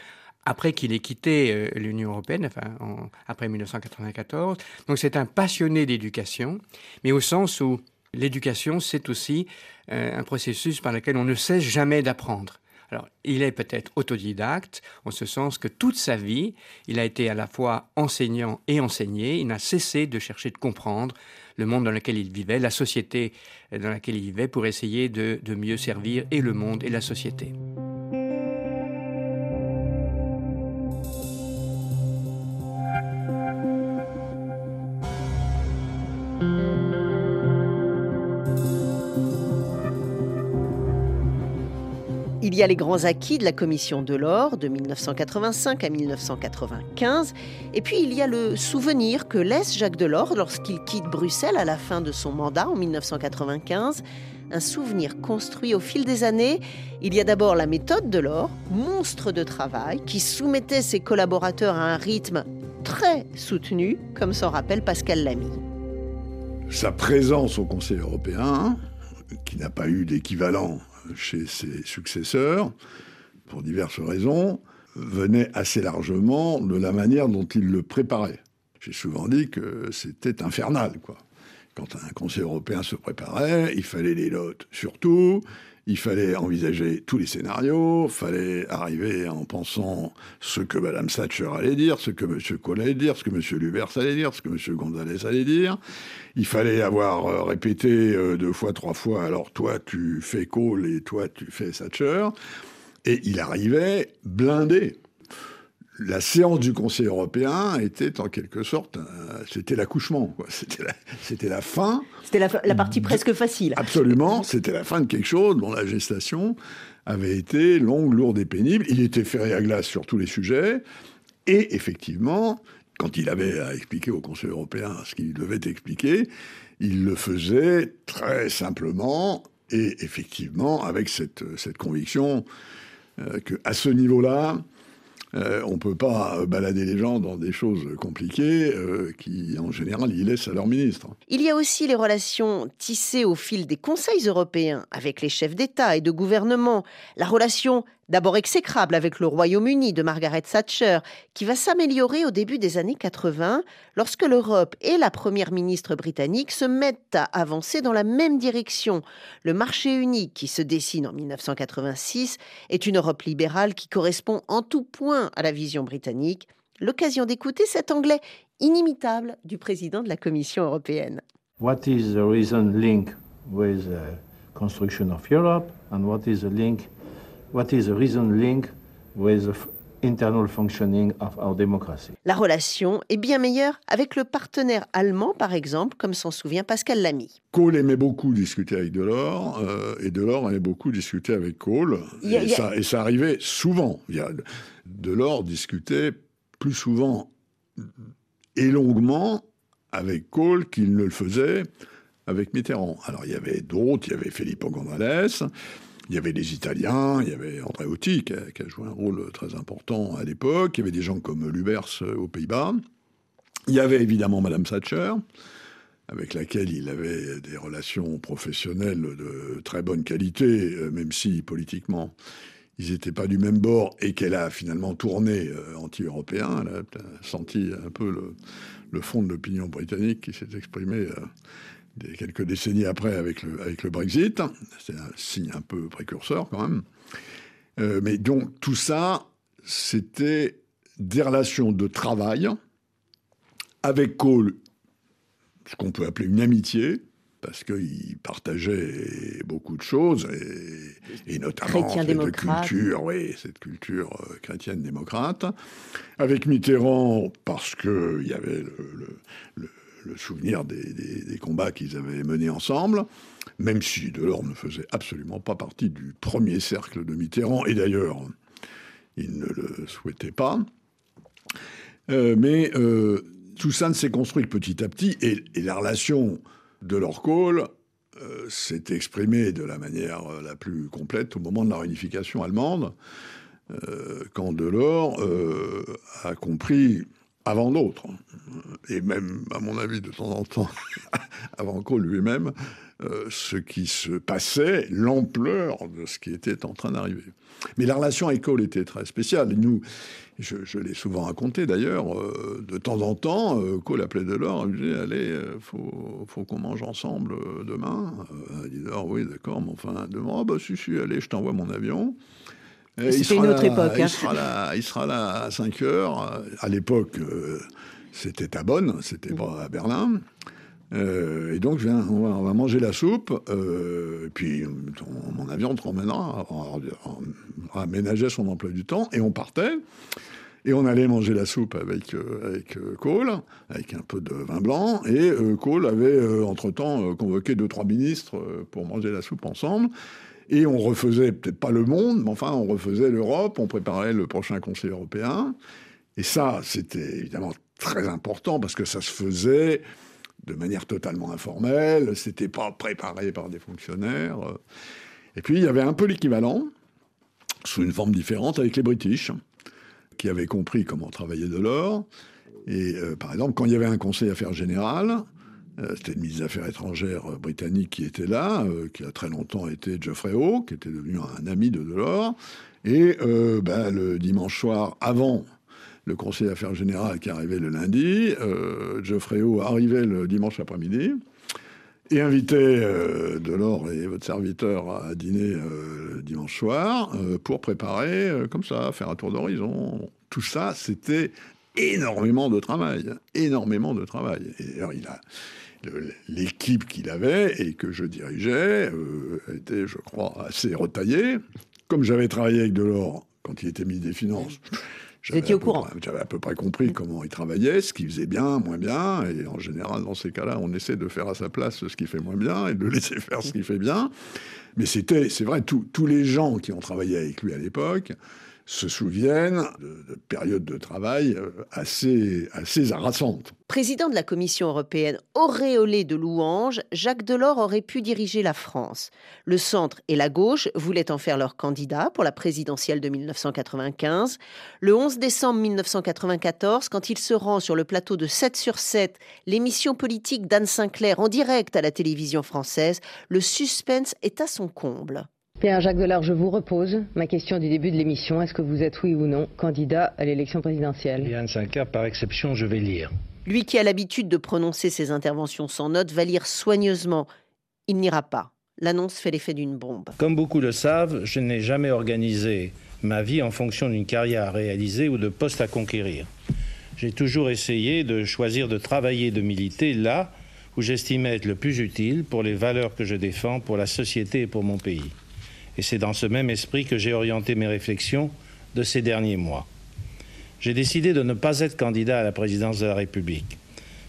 après qu'il ait quitté euh, l'Union européenne, enfin, après 1994. Donc c'est un passionné d'éducation, mais au sens où L'éducation, c'est aussi euh, un processus par lequel on ne cesse jamais d'apprendre. Alors, il est peut-être autodidacte, en ce sens que toute sa vie, il a été à la fois enseignant et enseigné. Il n'a cessé de chercher de comprendre le monde dans lequel il vivait, la société dans laquelle il vivait, pour essayer de, de mieux servir et le monde et la société. Il y a les grands acquis de la commission Delors de 1985 à 1995, et puis il y a le souvenir que laisse Jacques Delors lorsqu'il quitte Bruxelles à la fin de son mandat en 1995, un souvenir construit au fil des années. Il y a d'abord la méthode Delors, monstre de travail, qui soumettait ses collaborateurs à un rythme très soutenu, comme s'en rappelle Pascal Lamy. Sa présence au Conseil européen, qui n'a pas eu d'équivalent chez ses successeurs, pour diverses raisons, venait assez largement de la manière dont il le préparait. J'ai souvent dit que c'était infernal, quoi. Quand un Conseil européen se préparait, il fallait les notes surtout, il fallait envisager tous les scénarios, il fallait arriver en pensant ce que Mme Thatcher allait dire, ce que M. Kohl allait dire, ce que M. Lubers allait dire, ce que M. González allait dire. Il fallait avoir euh, répété euh, deux fois, trois fois, alors toi tu fais Kohl et toi tu fais Thatcher. Et il arrivait blindé la séance du Conseil européen était en quelque sorte, c'était l'accouchement, c'était la, c'était la fin. C'était la, partie presque facile. Absolument, c'était la fin de quelque chose dont la gestation avait été longue, lourde et pénible. Il était ferré à glace sur tous les sujets, et effectivement, quand il avait à expliquer au Conseil européen ce qu'il devait expliquer, il le faisait très simplement et effectivement avec cette, cette conviction euh, qu'à ce niveau-là, euh, on ne peut pas balader les gens dans des choses compliquées euh, qui, en général, y laissent à leur ministre. Il y a aussi les relations tissées au fil des conseils européens avec les chefs d'État et de gouvernement, la relation D'abord exécrable avec le Royaume-Uni de Margaret Thatcher, qui va s'améliorer au début des années 80, lorsque l'Europe et la première ministre britannique se mettent à avancer dans la même direction. Le marché unique qui se dessine en 1986 est une Europe libérale qui correspond en tout point à la vision britannique. L'occasion d'écouter cet anglais inimitable du président de la Commission européenne. What is the reason link with the construction of Europe and what is the link what is the reason link with the internal functioning of our democracy? La relation est bien meilleure avec le partenaire allemand, par exemple, comme s'en souvient Pascal Lamy. Kohl aimait beaucoup discuter avec Delors, euh, et Delors aimait beaucoup discuter avec Kohl. et, Ça, et, Ça, arrivait souvent. Delors discutait plus souvent et longuement avec Kohl qu'il ne le faisait avec Mitterrand. Alors il y avait d'autres, il y avait Filippo González, il y avait des Italiens, il y avait André Auty qui a, joué un rôle très important à l'époque, il y avait des gens comme Lubers euh, aux Pays-Bas, il y avait évidemment Madame Thatcher, avec laquelle il avait des relations professionnelles de très bonne qualité, euh, même si politiquement ils n'étaient pas du même bord et qu'elle a finalement tourné euh, anti-européen. Elle a senti un peu le, fond de l'opinion britannique qui s'est exprimé quelques décennies après avec le, avec le Brexit. C'est un signe un peu précurseur quand même. Euh, mais donc tout ça, c'était des relations de travail avec Kohl, ce qu'on peut appeler une amitié, parce qu'il partageait beaucoup de choses, et, notamment cette culture, oui, cette culture euh, chrétienne démocrate. Avec Mitterrand, parce qu'il y avait le le souvenir des, combats qu'ils avaient menés ensemble, même si Delors ne faisait absolument pas partie du premier cercle de Mitterrand, et d'ailleurs, il ne le souhaitait pas. Euh, mais euh, tout ça ne s'est construit petit à petit, et, la relation de leur kohl euh, s'est exprimée de la manière la plus complète au moment de la réunification allemande, quand Delors a compris avant d'autres, et même, à mon avis, de temps en temps, *laughs* avant Kohl lui-même, euh, ce qui se passait, l'ampleur de ce qui était en train d'arriver. Mais la relation avec Kohl était très spéciale. Nous, je, l'ai souvent raconté d'ailleurs, euh, de temps en temps, euh, Kohl appelait Delors, il disait Allez, faut, faut qu'on mange ensemble demain. il dit Delors, oui, d'accord, mais enfin, demain, ah bah si, si, allez, je t'envoie mon avion. C'était une autre époque. Il, hein. sera là, il sera là à 5 heures. À l'époque, c'était à Bonn, c'était pas à Berlin. et donc, je viens, on, va, manger la soupe, et puis mon avion te emmènera, on, on, aménageait son emploi du temps, et on partait. Et on allait manger la soupe avec, euh, avec euh, Kohl, avec un peu de vin blanc. Et euh, Kohl avait, entre-temps, convoqué deux, trois ministres pour manger la soupe ensemble. Et on refaisait, peut-être pas le monde, mais enfin, on refaisait l'Europe, on préparait le prochain Conseil européen. Et ça, c'était évidemment très important parce que ça se faisait de manière totalement informelle, c'était pas préparé par des fonctionnaires. Et puis, il y avait un peu l'équivalent, sous une forme différente, avec les British qui avait compris comment travaillait Delors. Et euh, par exemple, quand il y avait un conseil affaires générales, c'était le ministre des Affaires étrangères euh, britannique qui était là, qui a très longtemps été Geoffrey Howe, qui était devenu un ami de Delors. Et ben, le dimanche soir, avant le conseil d'affaires générales qui arrivait le lundi, Geoffrey Howe arrivait le dimanche après-midi et invitait Delors et votre serviteur à dîner dimanche soir pour préparer, comme ça, faire un tour d'horizon tout ça, c'était énormément de travail, énormément de travail. Et alors, il a l'équipe qu'il avait et que je dirigeais euh, était, je crois, assez retaillée. Comme j'avais travaillé avec Delors quand il était ministre des Finances, j'avais au courant. J'avais à peu près compris comment il travaillait, ce qu'il faisait bien, moins bien. Et en général, dans ces cas-là, on essaie de faire à sa place ce qu'il fait moins bien et de laisser *laughs* faire ce qu'il fait bien. Mais c'était, c'est vrai, tous les gens qui ont travaillé avec lui à l'époque, se souviennent de, périodes de travail euh, assez, assez harassantes. Président de la Commission européenne, auréolé de louanges, Jacques Delors aurait pu diriger la France. Le centre et la gauche voulaient en faire leur candidat pour la présidentielle de 1995. Le 11 décembre 1994, quand il se rend sur le plateau de 7 sur 7, l'émission politique d'Anne Sinclair en direct à la télévision française, le suspense est à son comble. Bien, Jacques Delors, je vous repose ma question du début de l'émission. Est-ce que vous êtes, oui ou non, candidat à l'élection présidentielle? Yann Sinclair, par exception, je vais lire. Lui qui a l'habitude de prononcer ses interventions sans notes va lire soigneusement. Il n'ira pas. L'annonce fait l'effet d'une bombe. Comme beaucoup le savent, je n'ai jamais organisé ma vie en fonction d'une carrière à réaliser ou de poste à conquérir. J'ai toujours essayé de choisir de travailler, de militer là où j'estimais être le plus utile pour les valeurs que je défends, pour la société et pour mon pays. Et c'est dans ce même esprit que j'ai orienté mes réflexions de ces derniers mois. J'ai décidé de ne pas être candidat à la présidence de la République.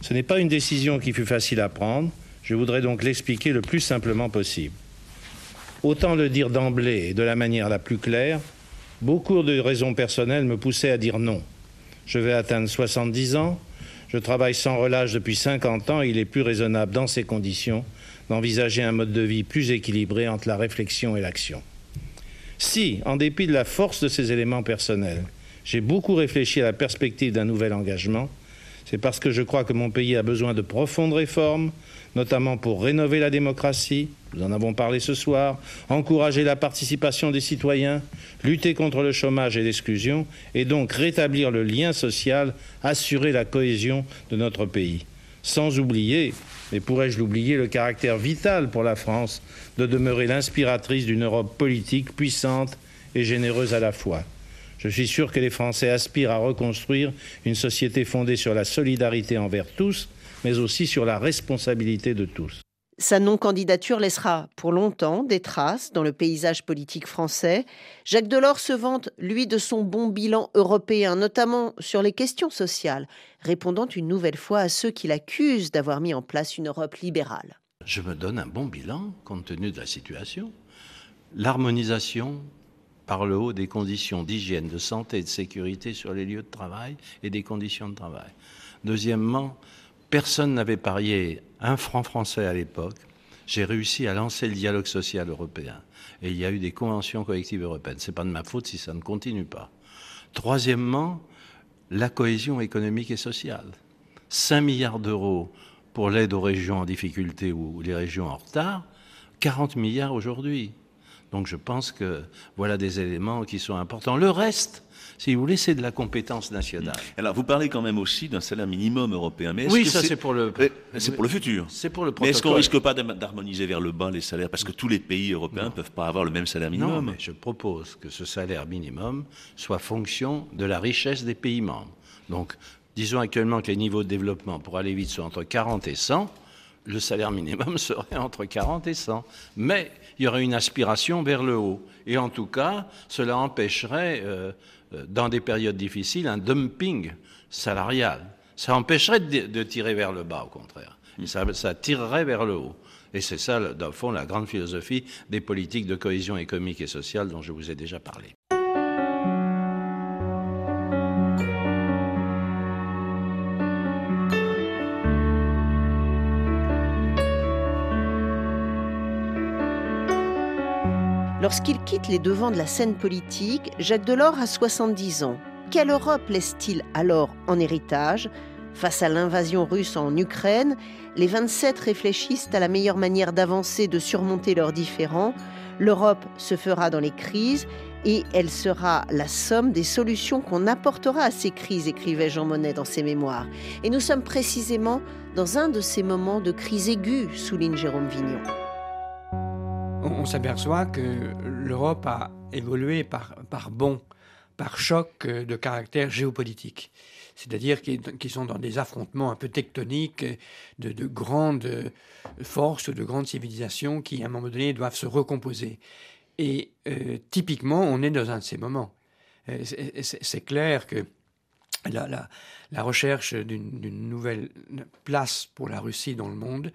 Ce n'est pas une décision qui fut facile à prendre. Je voudrais donc l'expliquer le plus simplement possible. Autant le dire d'emblée et de la manière la plus claire, beaucoup de raisons personnelles me poussaient à dire non. Je vais atteindre 70 ans, je travaille sans relâche depuis 50 ans et il est plus raisonnable dans ces conditions d'envisager un mode de vie plus équilibré entre la réflexion et l'action. Si, en dépit de la force de ces éléments personnels, j'ai beaucoup réfléchi à la perspective d'un nouvel engagement, c'est parce que je crois que mon pays a besoin de profondes réformes, notamment pour rénover la démocratie, nous en avons parlé ce soir, encourager la participation des citoyens, lutter contre le chômage et l'exclusion, et donc rétablir le lien social, assurer la cohésion de notre pays. Sans oublier mais pourrais-je l'oublier, le caractère vital pour la France de demeurer l'inspiratrice d'une Europe politique puissante et généreuse à la fois. Je suis sûr que les Français aspirent à reconstruire une société fondée sur la solidarité envers tous, mais aussi sur la responsabilité de tous. Sa non-candidature laissera pour longtemps des traces dans le paysage politique français. Jacques Delors se vante, lui, de son bon bilan européen, notamment sur les questions sociales, répondant une nouvelle fois à ceux qui l'accusent d'avoir mis en place une Europe libérale. Je me donne un bon bilan compte tenu de la situation. L'harmonisation par le haut des conditions d'hygiène, de santé et de sécurité sur les lieux de travail et des conditions de travail. Deuxièmement, Personne n'avait parié un franc français à l'époque. J'ai réussi à lancer le dialogue social européen. Et il y a eu des conventions collectives européennes. Ce n'est pas de ma faute si ça ne continue pas. Troisièmement, la cohésion économique et sociale. 5 milliards d'euros pour l'aide aux régions en difficulté ou les régions en retard, 40 milliards aujourd'hui. Donc je pense que voilà des éléments qui sont importants. Le reste, si vous voulez, c'est de la compétence nationale. Alors, vous parlez quand même aussi d'un salaire minimum européen. Mais oui, ça c'est pour le. C'est pour le futur. C'est pour le protocole. Mais est-ce qu'on risque pas d'harmoniser vers le bas les salaires parce que tous les pays européens ne peuvent pas avoir le même salaire minimum? Non, mais je propose que ce salaire minimum soit fonction de la richesse des pays membres. Donc, disons actuellement que les niveaux de développement pour aller vite sont entre 40 et 100 le salaire minimum *laughs* serait entre 40 et 100. Mais il y aurait une aspiration vers le haut. Et en tout cas, cela empêcherait euh, euh, dans des périodes difficiles, un dumping salarial. Ça empêcherait de, tirer vers le bas, au contraire. ça, tirerait vers le haut. Et c'est ça, dans le fond, la grande philosophie des politiques de cohésion économique et sociale dont je vous ai déjà parlé. Lorsqu'il quitte les devants de la scène politique, Jacques Delors a 70 ans. Quelle Europe laisse-t-il alors en héritage? Face à l'invasion russe en Ukraine, les 27 réfléchissent à la meilleure manière d'avancer, de surmonter leurs différends. L'Europe se fera dans les crises et elle sera la somme des solutions qu'on apportera à ces crises, écrivait Jean Monnet dans ses mémoires. Et nous sommes précisément dans un de ces moments de crise aiguë, souligne Jérôme Vignon on, s'aperçoit que l'Europe a évolué par, par bond, par choc de caractère géopolitique. C'est-à-dire qu'ils sont dans des affrontements un peu tectoniques de, grandes forces, de grandes civilisations qui, à un moment donné, doivent se recomposer. Et euh, typiquement, on est dans un de ces moments. Euh, c'est clair que la, la recherche d'une nouvelle place pour la Russie dans le monde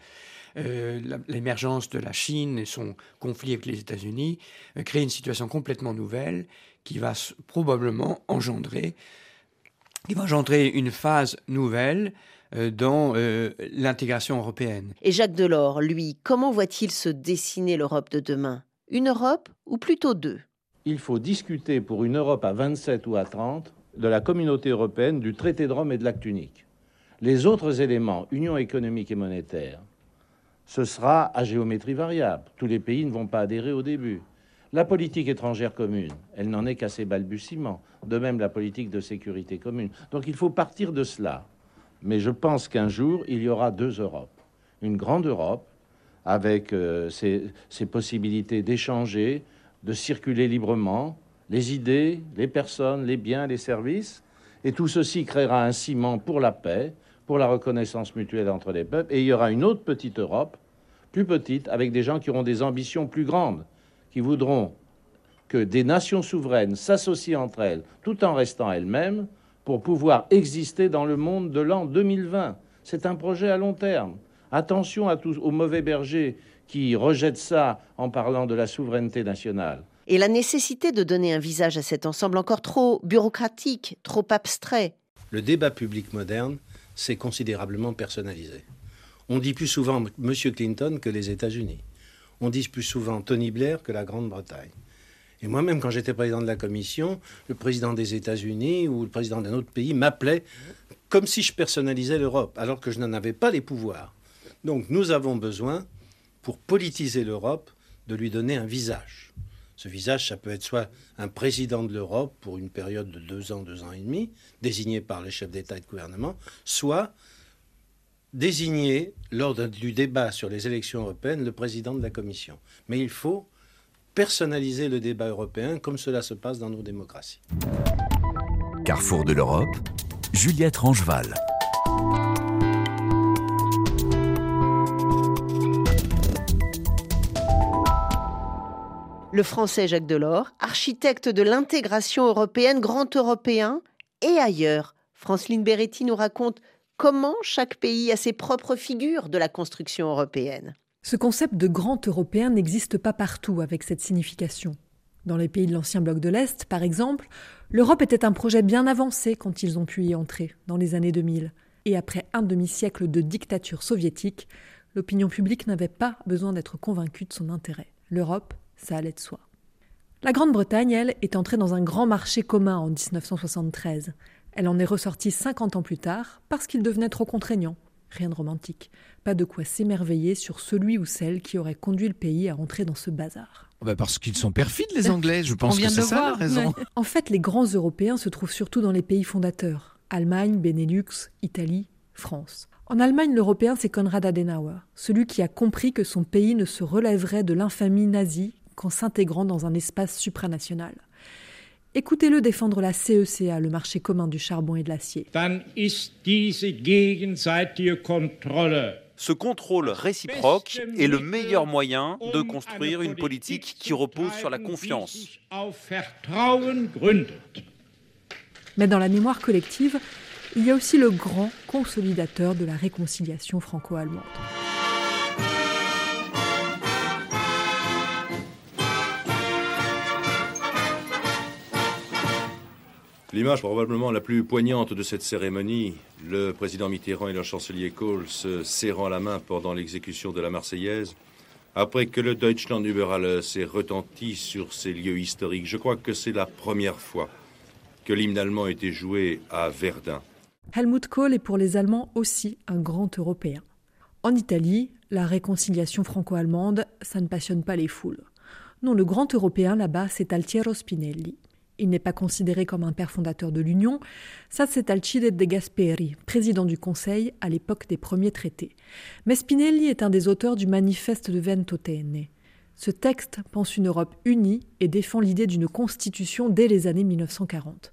euh, l'émergence de la Chine et son conflit avec les États-Unis euh, crée une situation complètement nouvelle qui va probablement engendrer, qui va engendrer une phase nouvelle euh, dans l'intégration européenne. Et Jacques Delors, lui, comment voit-il se dessiner l'Europe de demain? Une Europe ou plutôt deux? Il faut discuter pour une Europe à 27 ou à 30 de la communauté européenne, du traité de Rome et de l'acte unique. Les autres éléments, union économique et monétaire, ce sera à géométrie variable. Tous les pays ne vont pas adhérer au début. La politique étrangère commune, elle n'en est qu'à ses balbutiements. De même, la politique de sécurité commune. Donc il faut partir de cela. Mais je pense qu'un jour, il y aura deux Europes. Une grande Europe, avec euh, ses, possibilités d'échanger, de circuler librement, les idées, les personnes, les biens, les services. Et tout ceci créera un ciment pour la paix, pour la reconnaissance mutuelle entre les peuples, et il y aura une autre petite Europe, plus petite, avec des gens qui auront des ambitions plus grandes, qui voudront que des nations souveraines s'associent entre elles, tout en restant elles-mêmes, pour pouvoir exister dans le monde de l'an 2020. C'est un projet à long terme. Attention à tous, aux mauvais bergers qui rejettent ça en parlant de la souveraineté nationale. Et la nécessité de donner un visage à cet ensemble encore trop bureaucratique, trop abstrait. Le débat public moderne c'est considérablement personnalisé. On dit plus souvent M. Clinton que les États-Unis. On dit plus souvent Tony Blair que la Grande-Bretagne. Et moi-même, quand j'étais président de la commission, le président des États-Unis ou le président d'un autre pays m'appelait comme si je personnalisais l'Europe, alors que je n'en avais pas les pouvoirs. Donc nous avons besoin, pour politiser l'Europe, de lui donner un visage. Ce visage, ça peut être soit un président de l'Europe pour une période de deux ans, deux ans et demi, désigné par les chefs d'État et de gouvernement, soit désigné lors du débat sur les élections européennes le président de la Commission. Mais il faut personnaliser le débat européen comme cela se passe dans nos démocraties. Carrefour de l'Europe, Juliette Rangeval. Le français Jacques Delors, architecte de l'intégration européenne, grand européen et ailleurs. Franceline Beretti nous raconte comment chaque pays a ses propres figures de la construction européenne. Ce concept de grand européen n'existe pas partout avec cette signification. Dans les pays de l'ancien bloc de l'Est, par exemple, l'Europe était un projet bien avancé quand ils ont pu y entrer, dans les années 2000. Et après un demi-siècle de dictature soviétique, l'opinion publique n'avait pas besoin d'être convaincue de son intérêt. L'Europe ça allait de soi. La Grande-Bretagne, elle, est entrée dans un grand marché commun en 1973. Elle en est ressortie 50 ans plus tard parce qu'il devenait trop contraignant. Rien de romantique. Pas de quoi s'émerveiller sur celui ou celle qui aurait conduit le pays à entrer dans ce bazar. Bah, parce qu'ils sont perfides, les Anglais. Je pense que c'est ça la raison. En fait, les grands Européens se trouvent surtout dans les pays fondateurs Allemagne, Benelux, Italie, France. En Allemagne, l'Européen, c'est Konrad Adenauer, celui qui a compris que son pays ne se relèverait de l'infamie nazie qu'en s'intégrant dans un espace supranational. Écoutez-le défendre la CECA, le marché commun du charbon et de l'acier. Ce contrôle réciproque est le meilleur moyen de construire une politique qui repose sur la confiance. Mais dans la mémoire collective, il y a aussi le grand consolidateur de la réconciliation franco-allemande. L'image probablement la plus poignante de cette cérémonie, le président Mitterrand et le chancelier Kohl se serrant la main pendant l'exécution de la Marseillaise, après que le Deutschland über s'est retenti sur ces lieux historiques. Je crois que c'est la première fois que l'hymne allemand a été joué à Verdun. Helmut Kohl est pour les Allemands aussi un grand Européen. En Italie, la réconciliation franco-allemande, ça ne passionne pas les foules. Non, le grand Européen là-bas, c'est Altiero Spinelli. Il n'est pas considéré comme un père fondateur de l'Union. Ça, c'est Alcide de Gasperi, président du Conseil à l'époque des premiers traités. Mais Spinelli est un des auteurs du manifeste de Ventotene. Ce texte pense une Europe unie et défend l'idée d'une constitution dès les années 1940.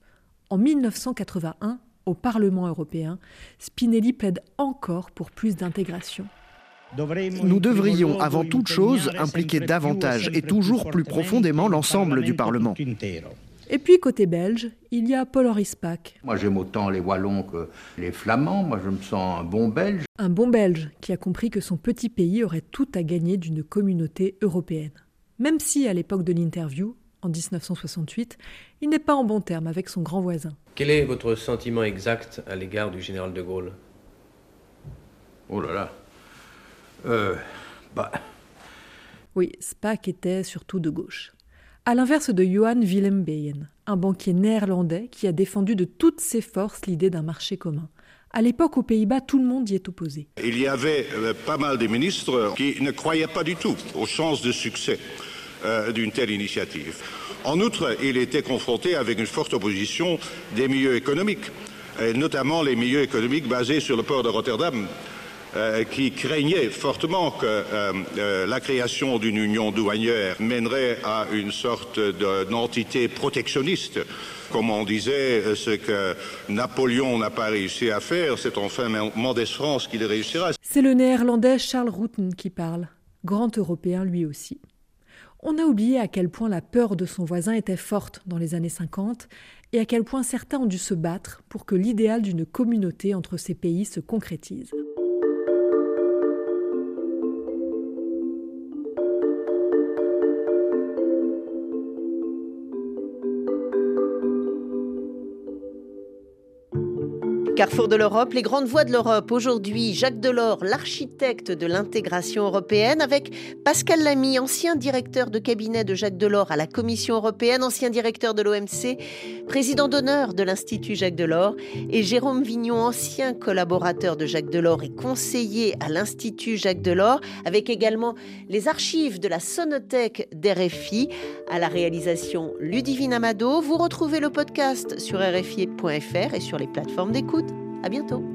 En 1981, au Parlement européen, Spinelli plaide encore pour plus d'intégration. Nous devrions, avant toute chose, impliquer davantage et toujours plus profondément l'ensemble du Parlement. Et puis côté belge, il y a Paul Henri Spaak. Moi j'aime autant les Wallons que les Flamands, moi je me sens un bon Belge. Un bon Belge qui a compris que son petit pays aurait tout à gagner d'une communauté européenne. Même si à l'époque de l'interview, en 1968, il n'est pas en bon terme avec son grand voisin. Quel est votre sentiment exact à l'égard du général de Gaulle? Oh là là. Euh, bah. Oui, Spaak était surtout de gauche à l'inverse de Johan Willem Beyen, un banquier néerlandais qui a défendu de toutes ses forces l'idée d'un marché commun. À l'époque, aux Pays-Bas, tout le monde y est opposé. Il y avait euh, pas mal de ministres qui ne croyaient pas du tout aux chances de succès euh, d'une telle initiative. En outre, il était confronté avec une forte opposition des milieux économiques, notamment les milieux économiques basés sur le port de Rotterdam, euh, qui craignait fortement que euh, euh, la création d'une union douanière mènerait à une sorte d'entité protectionniste. Comme on disait, ce que Napoléon n'a pas réussi à faire, c'est enfin Mendès France qui le réussira. C'est le néerlandais Charles Rutten qui parle, grand européen lui aussi. On a oublié à quel point la peur de son voisin était forte dans les années 50 et à quel point certains ont dû se battre pour que l'idéal d'une communauté entre ces pays se concrétise. Carrefour de l'Europe, les grandes voies de l'Europe. Aujourd'hui, Jacques Delors, l'architecte de l'intégration européenne, avec Pascal Lamy, ancien directeur de cabinet de Jacques Delors à la Commission européenne, ancien directeur de l'OMC, président d'honneur de l'Institut Jacques Delors, et Jérôme Vignon, ancien collaborateur de Jacques Delors et conseiller à l'Institut Jacques Delors, avec également les archives de la Sonothèque d'RFI à la réalisation Ludivine Amado. Vous retrouvez le podcast sur rfi.fr et sur les plateformes d'écoute. À bientôt.